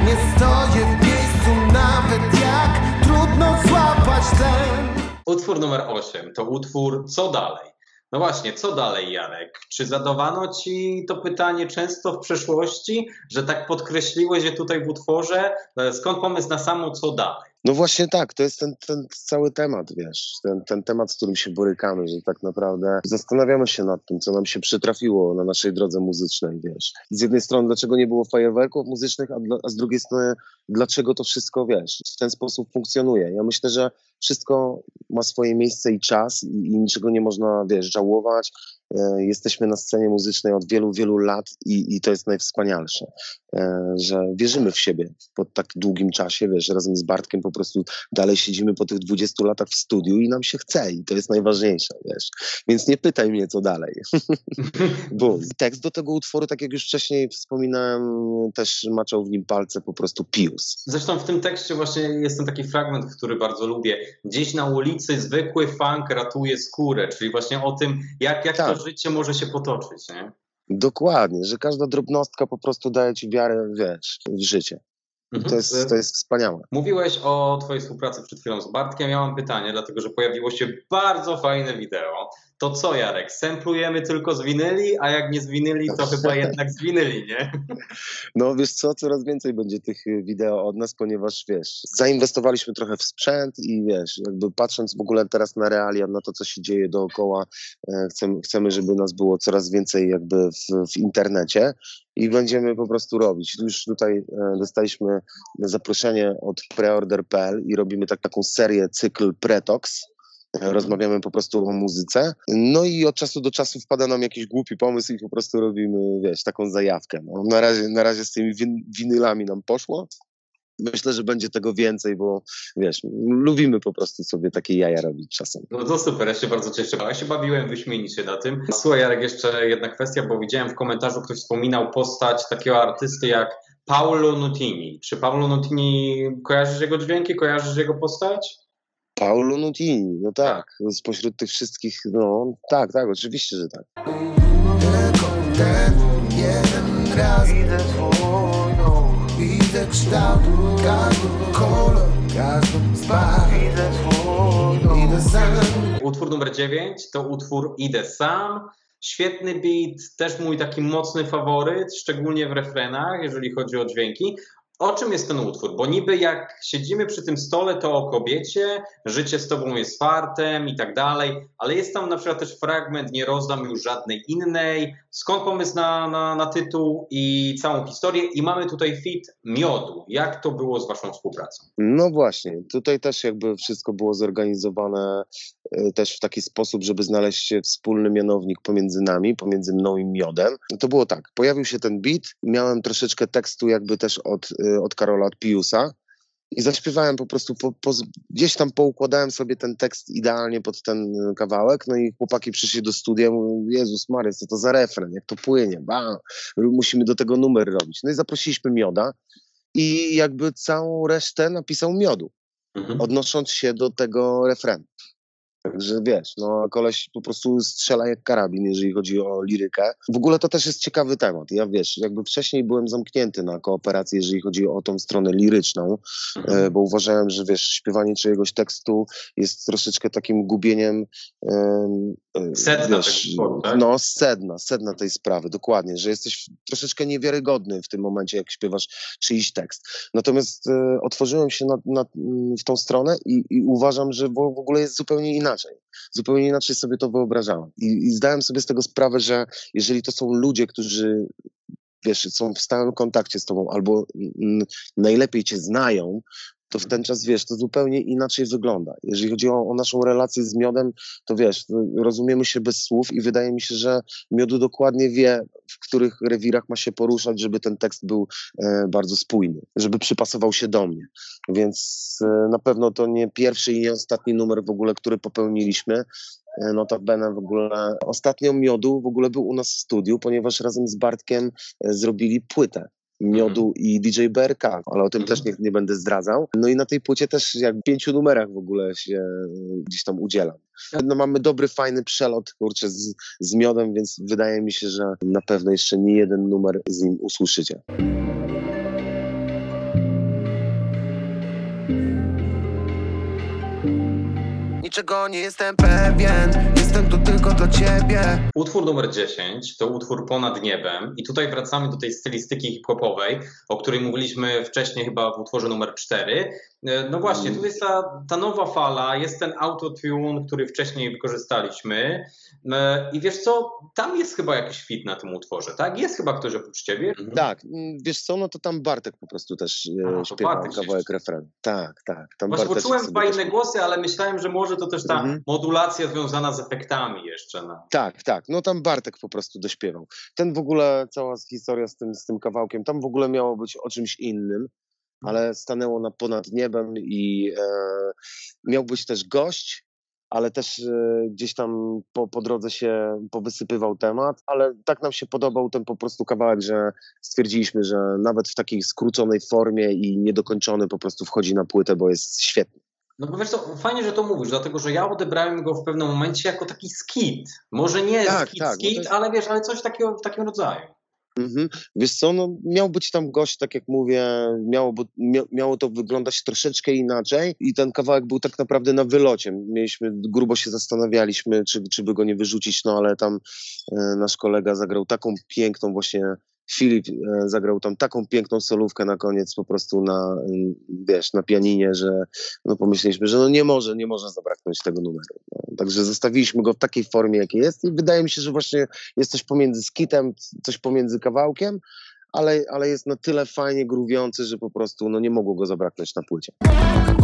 Nie stoję w miejscu nawet jak trudno złapać tlen Utwór numer 8 to utwór Co dalej? No właśnie, co dalej, Jarek? Czy zadawano ci to pytanie często w przeszłości, że tak podkreśliłeś je tutaj w utworze? E, Skąd pomysł na samo co dalej? No właśnie tak, to jest ten, ten cały temat, wiesz, ten, ten temat, z którym się borykamy, że tak naprawdę zastanawiamy się nad tym, co nam się przytrafiło na naszej drodze muzycznej, wiesz. Z jednej strony, dlaczego nie było fajerwerków muzycznych, a, dla, a z drugiej strony, dlaczego to wszystko, wiesz, w ten sposób funkcjonuje. Ja myślę, że wszystko ma swoje miejsce i czas i, i niczego nie można, wiesz, żałować. E, Jesteśmy na scenie muzycznej od wielu, wielu lat i, i to jest najwspanialsze, e, że wierzymy w siebie po tak długim czasie, wiesz, razem z Bartkiem po prostu dalej siedzimy po tych 20 latach w studiu i nam się chce i to jest najważniejsze, wiesz. Więc nie pytaj mnie, co dalej. Bo tekst do tego utworu, tak jak już wcześniej wspominałem, też maczał w nim palce po prostu Pius. Zresztą w tym tekście właśnie jest ten taki fragment, który bardzo lubię. Gdzieś na ulicy zwykły funk ratuje skórę, czyli właśnie o tym, jak, jak Tak. to życie może się potoczyć. Nie? Dokładnie, że każda drobnostka po prostu daje ci wiarę, wiesz, w życie. Mhm. to jest, to jest wspaniałe. Mówiłeś o Twojej współpracy przed chwilą z Bartkiem. Ja mam pytanie, dlatego że pojawiło się bardzo fajne wideo. To co Jarek, semplujemy tylko z winyli, a jak nie z winyli, to chyba jednak z winyli, nie? No wiesz co, coraz więcej będzie tych y, wideo od nas, ponieważ wiesz, zainwestowaliśmy trochę w sprzęt i wiesz, jakby patrząc w ogóle teraz na realia, na to, co się dzieje dookoła, e, chcemy, chcemy żeby nas było coraz więcej jakby w, w internecie i będziemy po prostu robić. Już tutaj e, dostaliśmy zaproszenie od preorder.pl i robimy tak, taką serię, cykl Pretox, Rozmawiamy po prostu o muzyce. No i od czasu do czasu wpada nam jakiś głupi pomysł i po prostu robimy, wiesz, taką zajawkę. No, na, razie, na razie z tymi win winylami nam poszło. Myślę, że będzie tego więcej, bo wiesz, lubimy po prostu sobie takie jaja robić czasem. No to super, ja się bardzo cieszę. Ja się bawiłem wyśmienicie na tym. Słuchaj Jarek, jeszcze jedna kwestia, bo widziałem w komentarzu, ktoś wspominał postać takiego artysty jak Paolo Nutini. Czy Paolo Nutini, kojarzysz jego dźwięki, kojarzysz jego postać? Paulo Nutini, no tak, spośród tych wszystkich, no tak, tak, oczywiście, że tak. Tylko ten jeden raz Widzę twój duch Widzę kształt Każdy kolor Każdą z barw Widzę twój Idę sam Utwór numer 9 to utwór Idę Sam. Świetny beat, też mój taki mocny faworyt, szczególnie w refrenach, jeżeli chodzi o dźwięki. O czym jest ten utwór? Bo niby jak siedzimy przy tym stole, to o kobiecie, życie z tobą jest fartem i tak dalej, ale jest tam na przykład też fragment, nie rozdam już żadnej innej. Skąd pomysł na, na, na tytuł i całą historię? I mamy tutaj fit miodu. Jak to było z waszą współpracą? No właśnie, tutaj też jakby wszystko było zorganizowane e, też w taki sposób, żeby znaleźć wspólny mianownik pomiędzy nami, pomiędzy mną i miodem. To było tak, pojawił się ten beat, miałem troszeczkę tekstu jakby też od, e, od Karola, od Piusa i zaśpiewałem po prostu, po, po, gdzieś tam poukładałem sobie ten tekst idealnie pod ten e, kawałek, no i chłopaki przyszli do studia, mówią, Jezus Maria, co to za refren, jak to płynie, ba, musimy do tego numer robić. No i zaprosiliśmy Mioda i jakby całą resztę napisał Miodu Mhm. odnosząc się do tego refrenu. Także wiesz, no koleś po prostu strzela jak karabin, jeżeli chodzi o lirykę. W ogóle to też jest ciekawy temat. Ja wiesz, jakby wcześniej byłem zamknięty na kooperację, jeżeli chodzi o tą stronę liryczną, Mhm. e, bo uważałem, że wiesz, śpiewanie czyjegoś tekstu jest troszeczkę takim gubieniem em, Sedna wiesz, tak? No, sedna, sedna tej sprawy, dokładnie, że jesteś troszeczkę niewiarygodny w tym momencie, jak śpiewasz czyjś tekst. Natomiast e, otworzyłem się na, na, mm, w tą stronę i, i uważam, że w, w ogóle jest zupełnie inaczej. Zupełnie inaczej sobie to wyobrażałem. I, I zdałem sobie z tego sprawę, że jeżeli to są ludzie, którzy wiesz, są w stałym kontakcie z tobą albo mm, najlepiej cię znają, to w ten czas, wiesz, to zupełnie inaczej wygląda. Jeżeli chodzi o, o naszą relację z miodem, to wiesz, rozumiemy się bez słów i wydaje mi się, że miodu dokładnie wie, w których rewirach ma się poruszać, żeby ten tekst był e, bardzo spójny, żeby przypasował się do mnie. Więc e, na pewno to nie pierwszy i nie ostatni numer w ogóle, który popełniliśmy. E, Notabene w ogóle ostatnio miodu w ogóle był u nas w studiu, ponieważ razem z Bartkiem e, zrobili płytę miodu i DJ BRK, ale o tym Mhm. też nie, nie będę zdradzał. No i na tej płycie też jak w pięciu numerach w ogóle się e, gdzieś tam udzielam. No mamy dobry, fajny przelot kurczę, z, z miodem, więc wydaje mi się, że na pewno jeszcze nie jeden numer z nim usłyszycie. Niczego nie jestem pewien. Jestem tu tylko dla ciebie. Utwór numer 10 to utwór Ponad Niebem. I tutaj wracamy do tej stylistyki hip-hopowej, o której mówiliśmy wcześniej chyba w utworze numer 4. E, No właśnie, tu jest ta, ta nowa fala, jest ten autotune, który wcześniej wykorzystaliśmy E, i wiesz co, tam jest chyba jakiś fit na tym utworze, tak? Jest chyba ktoś oprócz ciebie? Tak, mm, wiesz co, no to tam Bartek po prostu też e, A, to śpiewa Bartek się kawałek refrenu. Tak, tak. Tam Właśnie Barteczek poczułem dwa inne głosy, ale myślałem, że może to też ta Mhm. modulacja związana z efektami jeszcze. No. Tak, tak. No tam Bartek po prostu dośpiewał. Ten w ogóle, cała historia z tym, z tym kawałkiem, tam w ogóle miało być o czymś innym, ale stanęło na ponad niebem i e, miał być też gość, ale też e, gdzieś tam po, po drodze się powysypywał temat, ale tak nam się podobał ten po prostu kawałek, że stwierdziliśmy, że nawet w takiej skróconej formie i niedokończony po prostu wchodzi na płytę, bo jest świetny. No bo wiesz co, fajnie, że to mówisz, dlatego że ja odebrałem go w pewnym momencie jako taki skit. Może nie Tak, skit, tak, skit, jest- ale wiesz, ale coś takiego w takim rodzaju. Mhm. Wiesz co, no miał być tam gość, tak jak mówię, miało, miało to wyglądać troszeczkę inaczej i ten kawałek był tak naprawdę na wylocie. Mieliśmy, grubo się zastanawialiśmy, czy, czy by go nie wyrzucić, no ale tam e, nasz kolega zagrał taką piękną właśnie Filip e, zagrał tam taką piękną solówkę na koniec po prostu na, mm, wiesz, na pianinie, że no pomyśleliśmy, że no nie może, nie może zabraknąć tego numeru. No. Także zostawiliśmy go w takiej formie, jakiej jest i wydaje mi się, że właśnie jest coś pomiędzy skitem, coś pomiędzy kawałkiem, ale, ale jest na tyle fajnie gruwiący, że po prostu no nie mogło go zabraknąć na płycie. Tak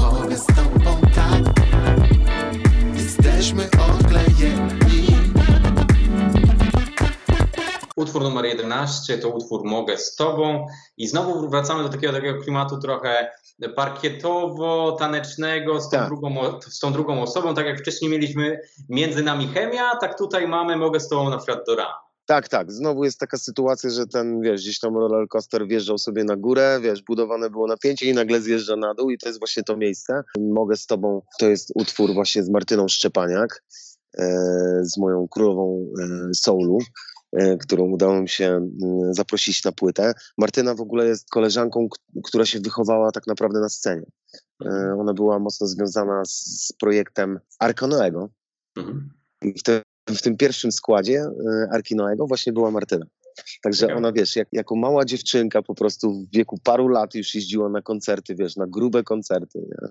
Jesteśmy odklejeni Utwór numer 11 to utwór Mogę z Tobą i znowu wracamy do takiego, takiego klimatu trochę parkietowo-tanecznego z, tą Tak. drugą z tą drugą osobą. Tak jak wcześniej mieliśmy między nami chemia, tak tutaj mamy Mogę z Tobą na przykład do rana. Tak, tak. Znowu jest taka sytuacja, że ten, wiesz, gdzieś tam roller coaster wjeżdżał sobie na górę, wiesz, budowane było napięcie i nagle zjeżdża na dół i to jest właśnie to miejsce. Mogę z tobą, to jest utwór właśnie z Martyną Szczepaniak, e, z moją królową e, soulu, którą udało mi się mm, zaprosić na płytę. Martyna w ogóle jest koleżanką, która się wychowała tak naprawdę na scenie. E, ona była mocno związana z, projektem Arka Noego, Mhm. i w, te, w tym pierwszym składzie y, Arki Noego właśnie była Martyna. Także ona, wiesz, jak, jako mała dziewczynka po prostu w wieku paru lat już jeździła na koncerty, wiesz, na grube koncerty, nie?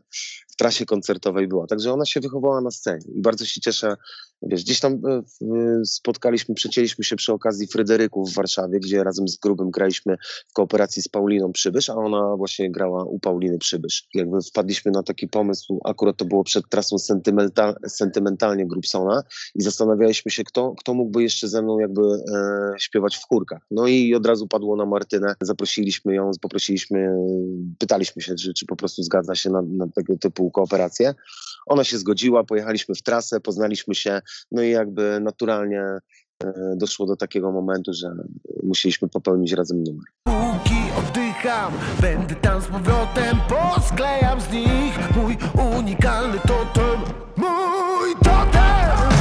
w trasie koncertowej była. Także ona się wychowała na scenie i bardzo się cieszę, wiesz, gdzieś tam y, y, spotkaliśmy, przecięliśmy się przy okazji Fryderyków w Warszawie, gdzie razem z Grubym graliśmy w kooperacji z Pauliną Przybysz, a ona właśnie grała u Pauliny Przybysz. Jakby wpadliśmy na taki pomysł, akurat to było przed trasą sentymental, sentymentalnie Grubsona i zastanawialiśmy się, kto, kto mógłby jeszcze ze mną jakby e, śpiewać w chórkach. No i od razu padło na Martynę, zaprosiliśmy ją, poprosiliśmy, pytaliśmy się, czy, czy po prostu zgadza się na, na tego typu kooperację. Ona się zgodziła, pojechaliśmy w trasę, poznaliśmy się, no i jakby naturalnie e, doszło do takiego momentu, że musieliśmy popełnić razem numer. Póki oddycham, będę tam z powrotem Posklejam z nich mój unikalny totem Mój totem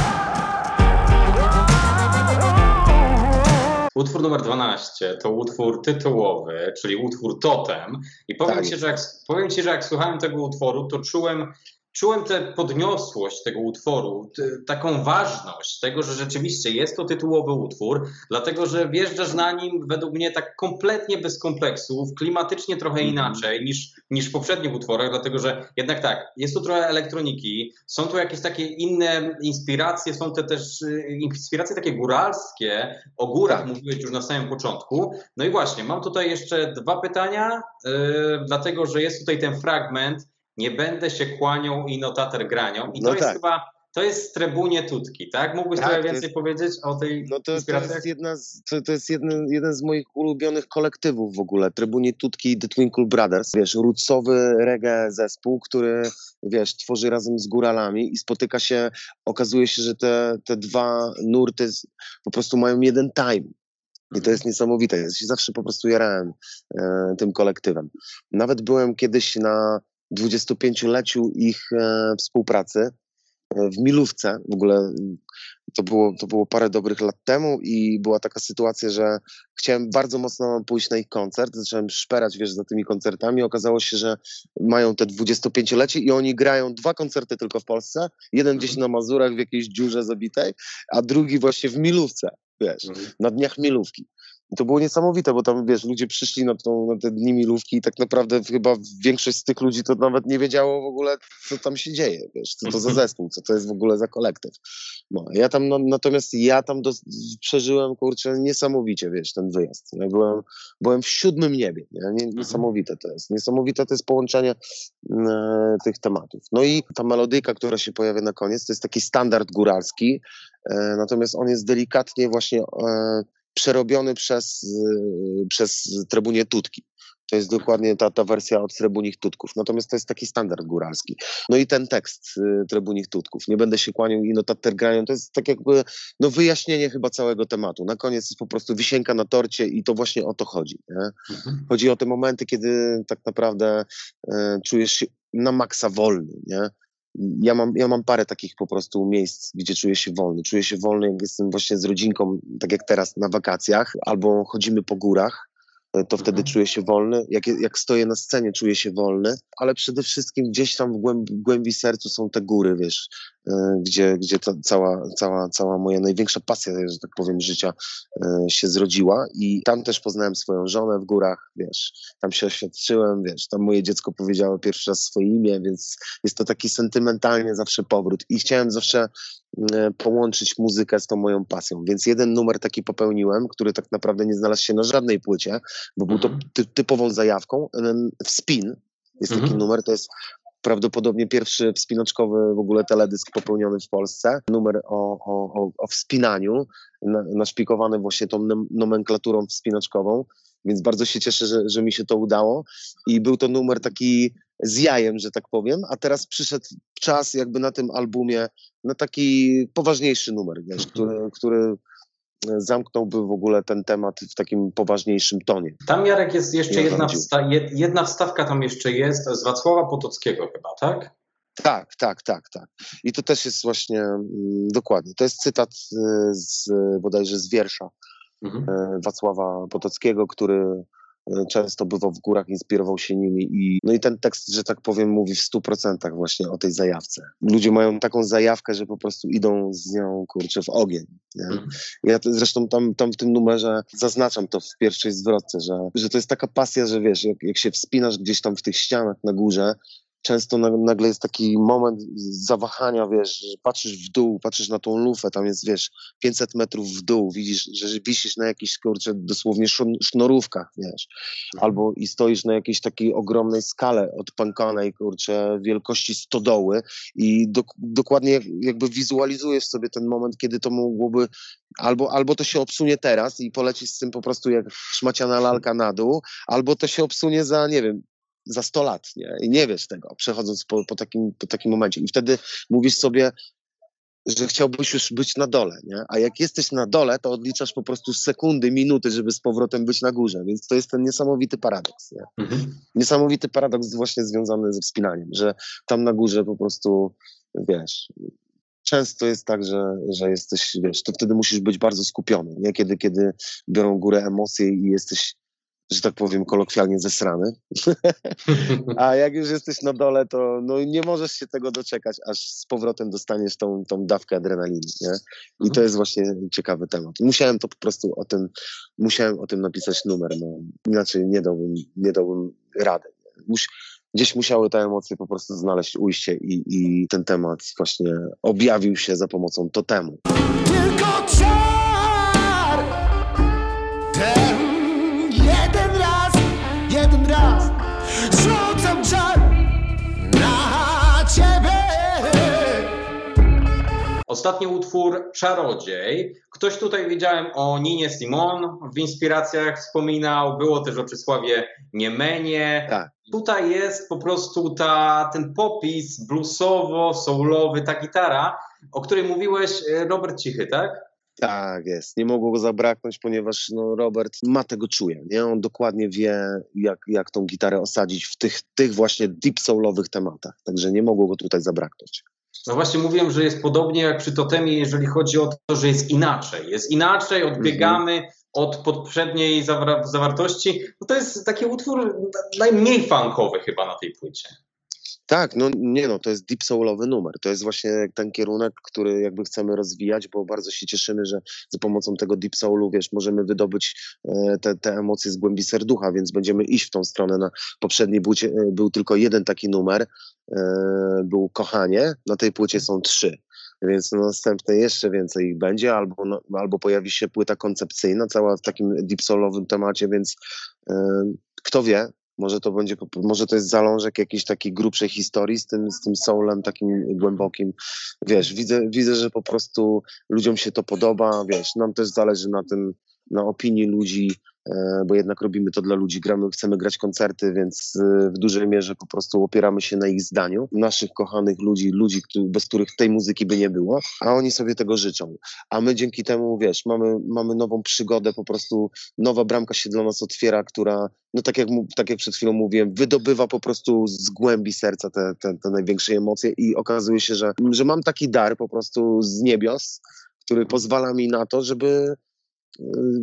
Utwór numer 12 to utwór tytułowy, czyli utwór Totem. I powiem, Tak ci, że jak, powiem Ci, że jak słuchałem tego utworu, to czułem, czułem tę podniosłość tego utworu, taką ważność tego, że rzeczywiście jest to tytułowy utwór, dlatego że wjeżdżasz na nim według mnie tak kompletnie bez kompleksów, klimatycznie trochę Mhm. inaczej niż, niż w poprzednich utworach, dlatego że jednak tak, jest tu trochę elektroniki, są tu jakieś takie inne inspiracje, są te też y, inspiracje takie góralskie, o górach Tak. mówiłeś już na samym początku. No i właśnie, mam tutaj jeszcze dwa pytania, yy, dlatego że jest tutaj ten fragment, nie będę się kłaniał i notater granią. I to No jest tak. chyba, to jest Trybunie Tutki, tak? Mógłbyś Tak, trochę to więcej jest- powiedzieć o tej No to, to jest, jedna z, to, to jest jeden, jeden z moich ulubionych kolektywów w ogóle. Trybunie Tutki i The Twinkle Brothers. Wiesz, rootsowy reggae zespół, który, wiesz, tworzy razem z góralami i spotyka się, okazuje się, że te, te dwa nurty po prostu mają jeden time. I to jest niesamowite. Ja się zawsze po prostu jarałem e, tym kolektywem. Nawet byłem kiedyś na 25-leciu ich e, współpracy e, w Milówce. W ogóle to było, to było parę dobrych lat temu i była taka sytuacja, że chciałem bardzo mocno pójść na ich koncert. Zacząłem szperać, wiesz, za tymi koncertami. Okazało się, że mają te 25-lecie i oni grają dwa koncerty tylko w Polsce. Jeden gdzieś na Mazurach w jakiejś dziurze zabitej, a drugi właśnie w Milówce, wiesz Mhm. na dniach milówki. I to było niesamowite, bo tam, wiesz, ludzie przyszli na, tą, na te dni milówki i tak naprawdę chyba większość z tych ludzi to nawet nie wiedziało w ogóle, co tam się dzieje, wiesz, co to za zespół, co to jest w ogóle za kolektyw. No, ja tam, no, natomiast ja tam dos- przeżyłem, kurczę, niesamowicie, wiesz, ten wyjazd. Ja byłem, byłem w siódmym niebie, nie? Nie, niesamowite to jest. Niesamowite to jest połączenie e, tych tematów. No i ta melodyjka, która się pojawia na koniec, to jest taki standard góralski, e, natomiast on jest delikatnie właśnie e, przerobiony przez, e, przez Trybunie Tutki. To jest dokładnie ta, ta wersja od Trybunich Tutków. Natomiast to jest taki standard góralski. No i ten tekst y, Trybunich Tutków. Nie będę się kłaniał i notater grają. To jest tak jakby no wyjaśnienie chyba całego tematu. Na koniec jest po prostu wisienka na torcie i to właśnie o to chodzi. Mhm. Chodzi o te momenty, kiedy tak naprawdę e, czujesz się na maksa wolny, nie? Ja mam, ja mam parę takich po prostu miejsc, gdzie czuję się wolny. Czuję się wolny, jak jestem właśnie z rodzinką, tak jak teraz na wakacjach, albo chodzimy po górach, to wtedy Mhm. czuję się wolny. Jak, jak stoję na scenie, czuję się wolny, ale przede wszystkim gdzieś tam w głębi, w głębi sercu są te góry, wiesz, e, gdzie, gdzie ta cała, cała, cała moja największa pasja, że tak powiem, życia e, się zrodziła i tam też poznałem swoją żonę w górach, wiesz, tam się oświadczyłem, wiesz, tam moje dziecko powiedziało pierwszy raz swoje imię, więc jest to taki sentymentalnie zawsze powrót i chciałem zawsze e, połączyć muzykę z tą moją pasją, więc jeden numer taki popełniłem, który tak naprawdę nie znalazł się na żadnej płycie, bo był to Mhm. ty, typową zajawką. Em, Spin jest taki Mhm. numer, to jest prawdopodobnie pierwszy wspinaczkowy w ogóle teledysk popełniony w Polsce. Numer o, o, o, wspinaniu, na, naszpikowany właśnie tą nom- nomenklaturą wspinaczkową, więc bardzo się cieszę, że, że mi się to udało. I był to numer taki z jajem, że tak powiem, a teraz przyszedł czas jakby na tym albumie na taki poważniejszy numer, wiesz, który, który zamknąłby w ogóle ten temat w takim poważniejszym tonie. Tam Jarek jest jeszcze jedna, wsta- jed- jedna wstawka tam jeszcze jest z Wacława Potockiego chyba, tak? Tak, tak, tak, tak. I to też jest właśnie mm, dokładnie. To jest cytat y, z bodajże z wiersza Mhm. e, Wacława Potockiego, który często bywał w górach, inspirował się nimi i no i ten tekst, że tak powiem, mówi w stu procentach właśnie o tej zajawce. Ludzie mają taką zajawkę, że po prostu idą z nią, kurczę, w ogień. Nie? Mhm. Ja zresztą tam, tam w tym numerze zaznaczam to w pierwszej zwrotce, że, że to jest taka pasja, że wiesz, jak, jak się wspinasz gdzieś tam w tych ścianach na górze, często na, nagle jest taki moment zawahania, wiesz, że patrzysz w dół, patrzysz na tą lufę, tam jest, wiesz, 500 metrów w dół, widzisz, że wisisz na jakichś, kurczę, dosłownie szn- sznurówkach, wiesz, albo i stoisz na jakiejś takiej ogromnej skale odpękanej, kurczę, wielkości stodoły i dok- dokładnie jakby wizualizujesz sobie ten moment, kiedy to mogłoby albo, albo to się obsunie teraz i polecisz z tym po prostu jak szmaciana lalka na dół, albo to się obsunie za, nie wiem, za 100 lat, nie? I nie wiesz tego, przechodząc po, po, takim, po takim momencie. I wtedy mówisz sobie, że chciałbyś już być na dole, nie? A jak jesteś na dole, to odliczasz po prostu sekundy, minuty, żeby z powrotem być na górze. Więc to jest ten niesamowity paradoks, nie? Mhm. Niesamowity paradoks właśnie związany ze wspinaniem, że tam na górze po prostu, wiesz, często jest tak, że, że jesteś, wiesz, to wtedy musisz być bardzo skupiony, nie? Kiedy, kiedy biorą górę emocje i jesteś, że tak powiem, kolokwialnie zesrany. A jak już jesteś na dole, to no, nie możesz się tego doczekać, aż z powrotem dostaniesz tą, tą dawkę adrenaliny, nie? I to jest właśnie ciekawy temat. Musiałem to po prostu o tym, musiałem o tym napisać numer, no. Inaczej nie dałbym, nie dałbym rady. Gdzieś musiały te emocje po prostu znaleźć ujście i, i ten temat właśnie objawił się za pomocą totemu. Tylko czar Ostatni utwór Czarodziej. Ktoś tutaj widziałem o Ninie Simon w inspiracjach wspominał, było też o Czesławie Niemenie. Tak. Tutaj jest po prostu ta, ten popis bluesowo-soulowy, ta gitara, o której mówiłeś, e, Robert Cichy, tak? Tak jest, nie mogło go zabraknąć, ponieważ no, Robert ma tego czuje, nie? On dokładnie wie, jak, jak tą gitarę osadzić w tych, tych właśnie deep soulowych tematach, także nie mogło go tutaj zabraknąć. No właśnie mówiłem, że jest podobnie jak przy Totemie, jeżeli chodzi o to, że jest inaczej. Jest inaczej, odbiegamy od poprzedniej zawartości. No to jest taki utwór najmniej funkowy chyba na tej płycie. Tak, no nie no, to jest deep soulowy numer. To jest właśnie ten kierunek, który jakby chcemy rozwijać, bo bardzo się cieszymy, że za pomocą tego deep soulu, wiesz, możemy wydobyć e, te, te emocje z głębi serducha, więc będziemy iść w tą stronę. Na poprzedniej płycie e, był tylko jeden taki numer, e, był Kochanie, na tej płycie są trzy. Więc na następnej jeszcze więcej ich będzie, albo, no, albo pojawi się płyta koncepcyjna, cała w takim deep soulowym temacie, więc kto wie, może to będzie, może to jest zalążek jakiejś takiej grubszej historii z tym, z tym soulem takim głębokim. Wiesz, widzę, widzę, że po prostu ludziom się to podoba, wiesz, nam też zależy na tym, na opinii ludzi, bo jednak robimy to dla ludzi, gramy, chcemy grać koncerty, więc e, w dużej mierze po prostu opieramy się na ich zdaniu, naszych kochanych ludzi, ludzi, bez których tej muzyki by nie było, a oni sobie tego życzą. A my dzięki temu, wiesz, mamy, mamy nową przygodę, po prostu nowa bramka się dla nas otwiera, która, no tak jak, tak jak przed chwilą mówiłem, wydobywa po prostu z głębi serca te, te, te największe emocje i okazuje się, że, że mam taki dar po prostu z niebios, który pozwala mi na to, żeby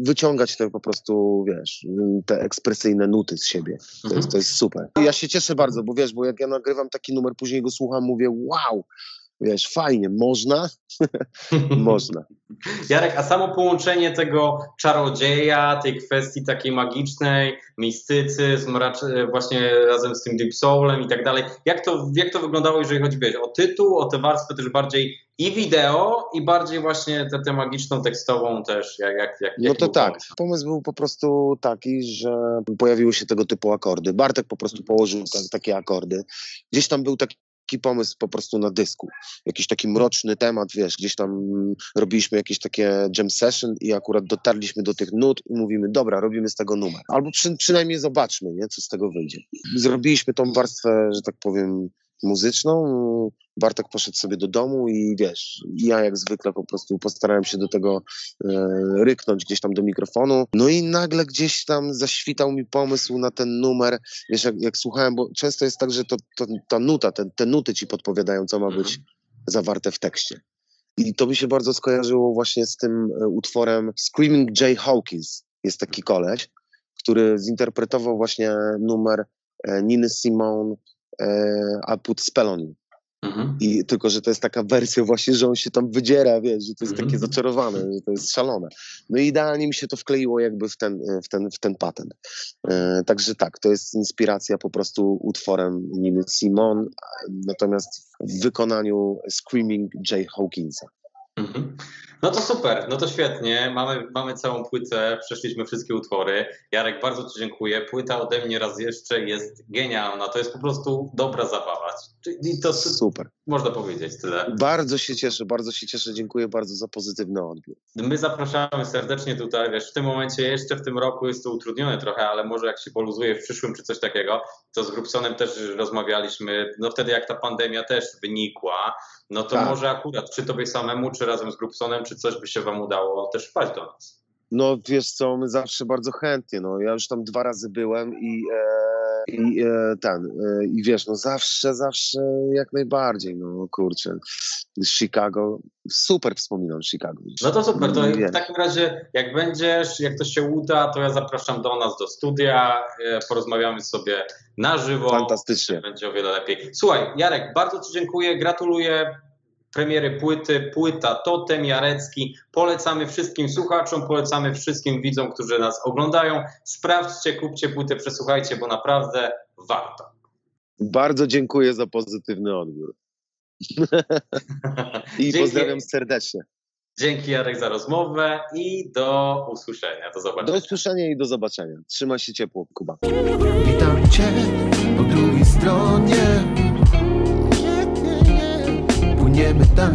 wyciągać te po prostu, wiesz, te ekspresyjne nuty z siebie. To jest, to jest super. Ja się cieszę bardzo, bo wiesz, bo jak ja nagrywam taki numer, później go słucham, mówię, wow, wiesz, fajnie, można? Można. Jarek, a samo połączenie tego czarodzieja, tej kwestii takiej magicznej, mistycyzm, raczej właśnie razem z tym deep soulem i tak dalej, jak to, jak to wyglądało, jeżeli chodzi wiesz, o tytuł, o tę warstwę też bardziej i wideo, i bardziej właśnie tę, tę magiczną tekstową też, jak, jak, jak No to tak. pomysł? Pomysł był po prostu taki, że pojawiły się tego typu akordy. Bartek po prostu położył ta, takie akordy. Gdzieś tam był taki pomysł po prostu na dysku. Jakiś taki mroczny temat, wiesz, gdzieś tam robiliśmy jakieś takie jam session i akurat dotarliśmy do tych nut i mówimy, dobra, robimy z tego numer. Albo przy, przynajmniej zobaczmy, nie, co z tego wyjdzie. Zrobiliśmy tą warstwę, że tak powiem, muzyczną. Bartek poszedł sobie do domu i wiesz, ja jak zwykle po prostu postarałem się do tego e, ryknąć gdzieś tam do mikrofonu. No i nagle gdzieś tam zaświtał mi pomysł na ten numer. Wiesz, jak, jak słuchałem, bo często jest tak, że to, to, ta nuta, te, te nuty ci podpowiadają, co ma Mhm. być zawarte w tekście. I to mi się bardzo skojarzyło właśnie z tym e, utworem Screaming Jay Hawkins. Jest taki koleś, który zinterpretował właśnie numer e, Niny Simone e, I Put Spell on You. Mhm. I tylko, że to jest taka wersja właśnie, że on się tam wydziera, wiesz, że to jest takie Mhm. zaczarowane, że to jest szalone. No i idealnie mi się to wkleiło jakby w ten, w ten, w ten patent. E, także tak, to jest inspiracja po prostu utworem Niny Simon, a- natomiast w wykonaniu Screaming Jay Hawkinsa. Mhm. No to super, no to świetnie. Mamy, mamy całą płytę, przeszliśmy wszystkie utwory. Jarek, bardzo Ci dziękuję. Płyta ode mnie raz jeszcze jest genialna. To jest po prostu dobra zabawa. I to Super. można powiedzieć tyle. Bardzo się cieszę, bardzo się cieszę, dziękuję bardzo za pozytywny odbiór. My zapraszamy serdecznie tutaj, wiesz, w tym momencie jeszcze w tym roku jest to utrudnione trochę, ale może jak się poluzuje w przyszłym czy coś takiego, to z Grupsonem też rozmawialiśmy, no wtedy jak ta pandemia też wynikła, no to Tak. może akurat czy tobie samemu, czy razem z Grupsonem, czy coś by się wam udało też wpaść do nas. No wiesz co, my zawsze bardzo chętnie, no ja już tam dwa razy byłem i, e, i e, ten, e, i wiesz, no zawsze, zawsze jak najbardziej, no kurczę, Chicago, super wspominam Chicago. No to super, to w takim razie jak będziesz, jak to się uda, to ja zapraszam do nas do studia, e, porozmawiamy sobie na żywo. Fantastycznie. Będzie o wiele lepiej. Słuchaj, Jarek, bardzo Ci dziękuję, gratuluję premiery płyty, płyta Totem Jarecki. Polecamy wszystkim słuchaczom, polecamy wszystkim widzom, którzy nas oglądają. Sprawdźcie, kupcie płytę, przesłuchajcie, bo naprawdę warto. Bardzo dziękuję za pozytywny odbiór i Dzięki. pozdrawiam serdecznie. Dzięki Jarek za rozmowę i do usłyszenia. Do Do zobaczenia. usłyszenia i do zobaczenia. Trzymaj się ciepło, Kuba. Witam cię Idziemy tam,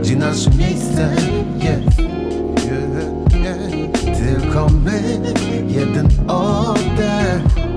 gdzie nasze miejsce jest. Tylko my, jeden oddech.